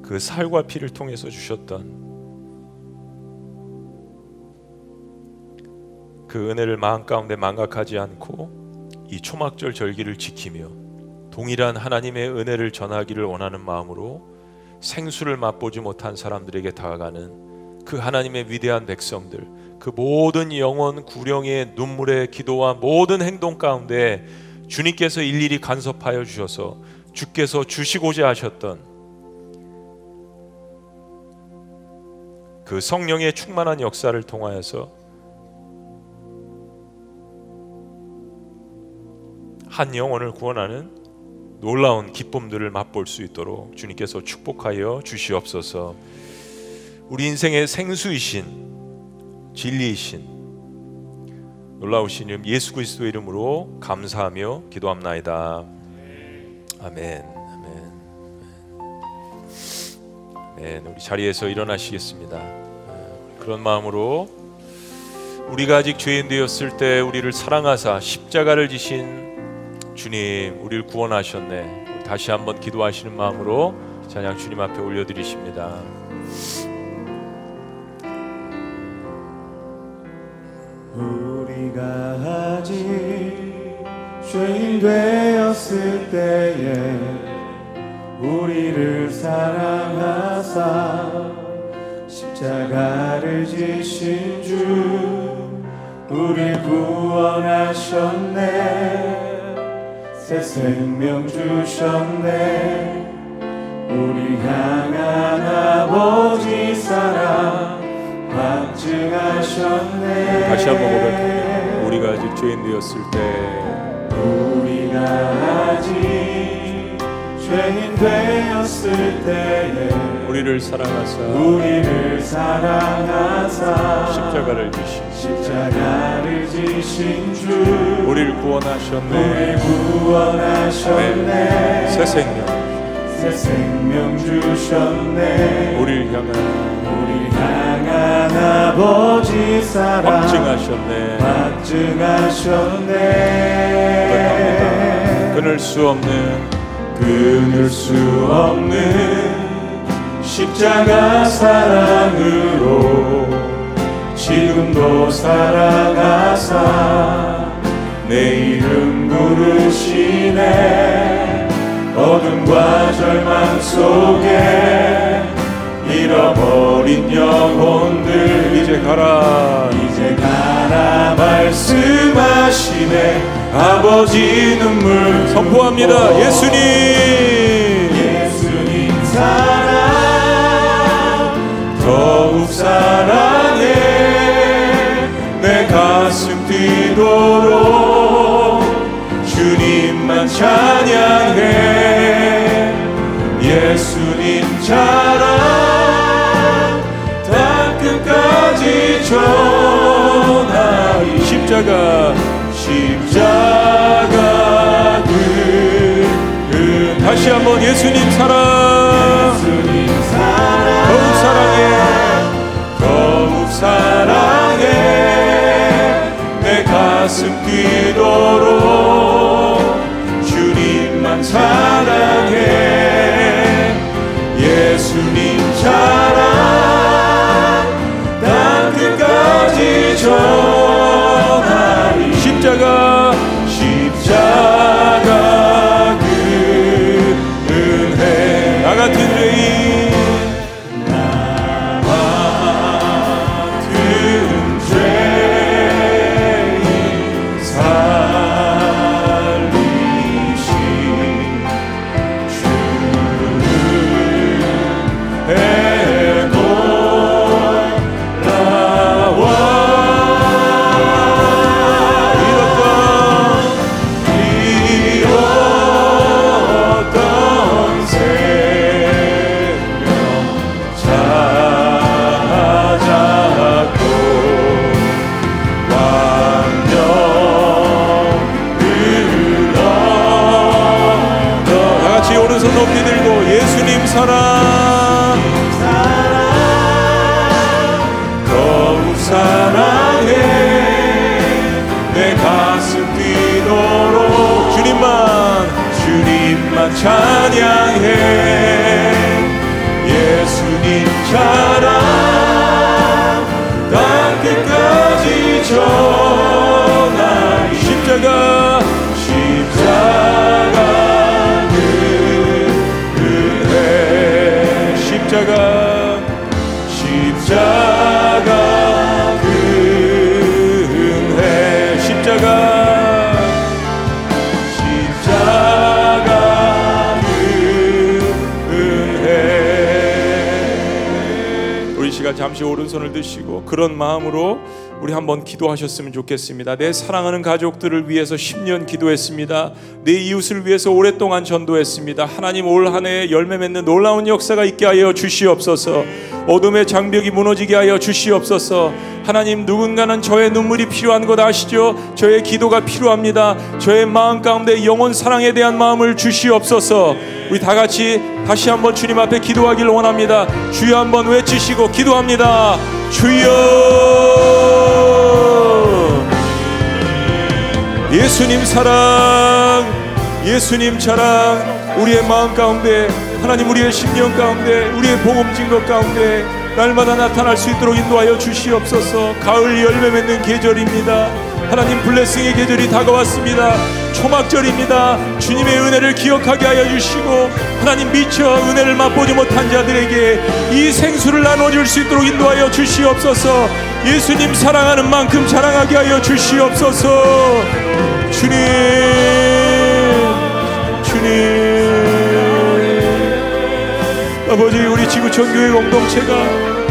그 살과 피를 통해서 주셨던 그 은혜를 마음 가운데 망각하지 않고 이 초막절 절기를 지키며 동일한 하나님의 은혜를 전하기를 원하는 마음으로 생수를 맛보지 못한 사람들에게 다가가는 그 하나님의 위대한 백성들 그 모든 영혼 구령의 눈물의 기도와 모든 행동 가운데 주님께서 일일이 간섭하여 주셔서 주께서 주시고자 하셨던 그 성령의 충만한 역사를 통하여서 한 영혼을 구원하는 놀라운 기쁨들을 맛볼 수 있도록 주님께서 축복하여 주시옵소서. 우리 인생의 생수이신 진리이신 놀라우신 이름 예수 그리스도의 이름으로 감사하며 기도합나이다. 아멘. 아멘. 아멘. 우리 자리에서 일어나시겠습니다. 그런 마음으로 우리가 아직 죄인 되었을 때 우리를 사랑하사 십자가를 지신 주님 우리를 구원하셨네. 다시 한번 기도하시는 마음으로 찬양 주님 앞에 올려드리십니다. 우리가 아직 죄인 되었을 때에 우리를 사랑하사 십자가를 지신 주 우리 구원하셨네 새 생명 주셨네. 우리 향한 아버지 사랑 확증하셨네. 다시 한번 고백합니다. 우리가 아직 죄인 되었을 때. 우리가 아직 죄인 되었을 때에 우리를 사랑하사 우리를 사랑하사 십자가를 지신 십자가를 지신 주. 우리를 구원하셨네. 우리 구원하셨네. 새 생명. 새 생명 주셨네. 우리를 향한 우리 향한 아버지 사랑. 확증하셨네. 확증하셨네. 끊을 수 없는 끊을 수 없는 십자가 사랑으로 지금도 사랑하사 내 이름 부르시네. 어둠과 절망 속에 잃어버린 영혼들 이제 가라. 이제 가라. 말씀하시네 아버지 눈물 선포합니다. 예수님. 예수님 사랑 더욱 사랑해. 내 가슴 뛰도록 주님만 찬양해. 예수님 자랑 다 끝까지 전하리. 십자가 십자가 그은 다시 한번 예수님 사랑 예수님 자 오른손을 드시고 그런 마음으로 우리 한번 기도하셨으면 좋겠습니다. 내 사랑하는 가족들을 위해서 10년 기도했습니다. 내 이웃을 위해서 오랫동안 전도했습니다. 하나님 올 한 해 열매 맺는 놀라운 역사가 있게 하여 주시옵소서. 어둠의 장벽이 무너지게 하여 주시옵소서. 하나님 누군가는 저의 눈물이 필요한 것 아시죠? 저의 기도가 필요합니다. 저의 마음 가운데 영원 사랑에 대한 마음을 주시옵소서. 우리 다 같이 다시 한번 주님 앞에 기도하길 원합니다. 주여 한번 외치시고 기도합니다. 주여 예수님 사랑 예수님 자랑 우리의 마음 가운데 하나님 우리의 심령 가운데 우리의 복음 증거 가운데 날마다 나타날 수 있도록 인도하여 주시옵소서. 가을 열매 맺는 계절입니다 하나님 블레싱의 계절이 다가왔습니다. 초막절입니다. 주님의 은혜를 기억하게 하여 주시고 하나님 미처 은혜를 맛보지 못한 자들에게 이 생수를 나눠줄 수 있도록 인도하여 주시옵소서. 예수님 사랑하는 만큼 자랑하게 하여 주시옵소서. 주님 주님. 아버지 우리 지구촌 교회 공동체가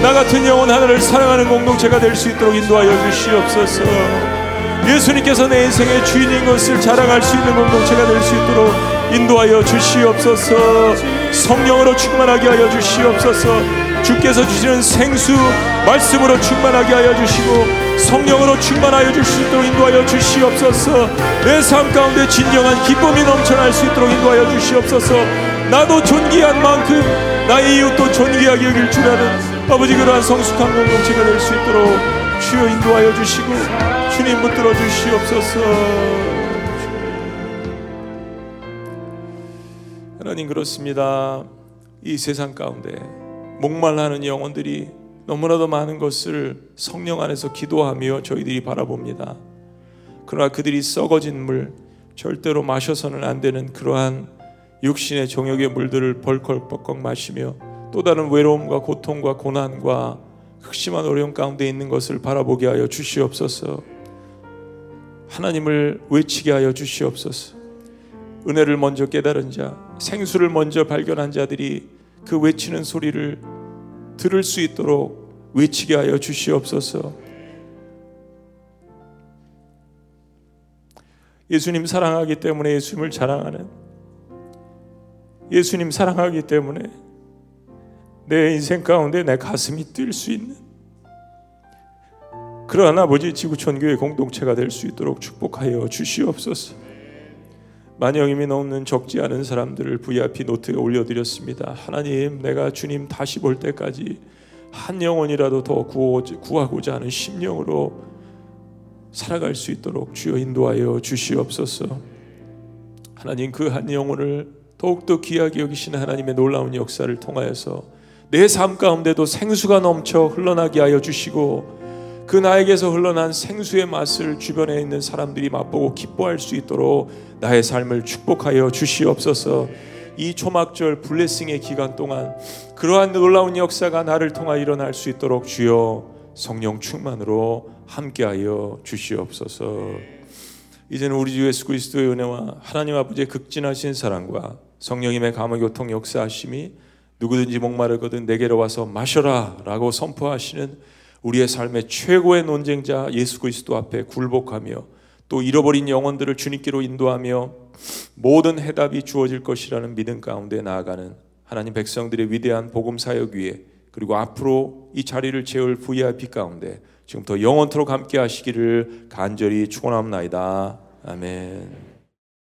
나 같은 영혼 하나를 사랑하는 공동체가 될 수 있도록 인도하여 주시옵소서 예수님께서 내 인생의 주인인 것을 자랑할 수 있는 공동체가 될 수 있도록 인도하여 주시옵소서. 성령으로 충만하게 하여 주시옵소서. 주께서 주시는 생수 말씀으로 충만하게 하여 주시고 성령으로 충만하여 줄수 있도록 인도하여 주시옵소서. 내 삶 가운데 진정한 기쁨이 넘쳐날 수 있도록 인도하여 주시옵소서. 나도 존귀한 만큼 나의 이웃도 존귀하게 여길 줄 아는 아버지 그러한 성숙한 공동체가 될 수 있도록 주여 인도하여 주시고 주님 붙들어 주시옵소서 하나님 그렇습니다 이 세상 가운데 목말라하는 영혼들이 너무나도 많은 것을 성령 안에서 기도하며 저희들이 바라봅니다. 그러나 그들이 썩어진 물, 절대로 마셔서는 안 되는 그러한 육신의 정욕의 물들을 벌컥벌컥 마시며 또 다른 외로움과 고통과 고난과 극심한 어려움 가운데 있는 것을 바라보게 하여 주시옵소서. 하나님을 외치게 하여 주시옵소서. 은혜를 먼저 깨달은 자, 생수를 먼저 발견한 자들이 그 외치는 소리를 들을 수 있도록 외치게 하여 주시옵소서. 예수님 사랑하기 때문에 예수님을 자랑하는 예수님 사랑하기 때문에 내 인생 가운데 내 가슴이 뛸 수 있는 그러한 아버지 지구촌 교회 공동체가 될 수 있도록 축복하여 주시옵소서. 만영임이 넘는 적지 않은 사람들을 VIP 노트에 올려드렸습니다. 하나님, 내가 주님 다시 볼 때까지 한 영혼이라도 더 구하고자 하는 심령으로 살아갈 수 있도록 주여 인도하여 주시옵소서. 하나님 그 한 영혼을 더욱더 귀하게 여기시는 하나님의 놀라운 역사를 통하여서 내 삶 가운데도 생수가 넘쳐 흘러나게 하여 주시고 그 나에게서 흘러난 생수의 맛을 주변에 있는 사람들이 맛보고 기뻐할 수 있도록 나의 삶을 축복하여 주시옵소서. 이 초막절 블레싱의 기간 동안 그러한 놀라운 역사가 나를 통하 일어날 수 있도록 주여 성령 충만으로 함께하여 주시옵소서. 이제는 우리 주 예수 그리스도의 은혜와 하나님 아버지의 극진하신 사랑과 성령님의 감화 교통 역사하심이 누구든지 목마르거든 내게로 와서 마셔라라고 선포하시는 우리의 삶의 최고의 논쟁자 예수 그리스도 앞에 굴복하며 또 잃어버린 영혼들을 주님께로 인도하며 모든 해답이 주어질 것이라는 믿음 가운데 나아가는 하나님 백성들의 위대한 복음 사역 위에 그리고 앞으로 이 자리를 채울 VIP 가운데 지금부터 영원토록 함께 하시기를 간절히 축원합니다. 아멘.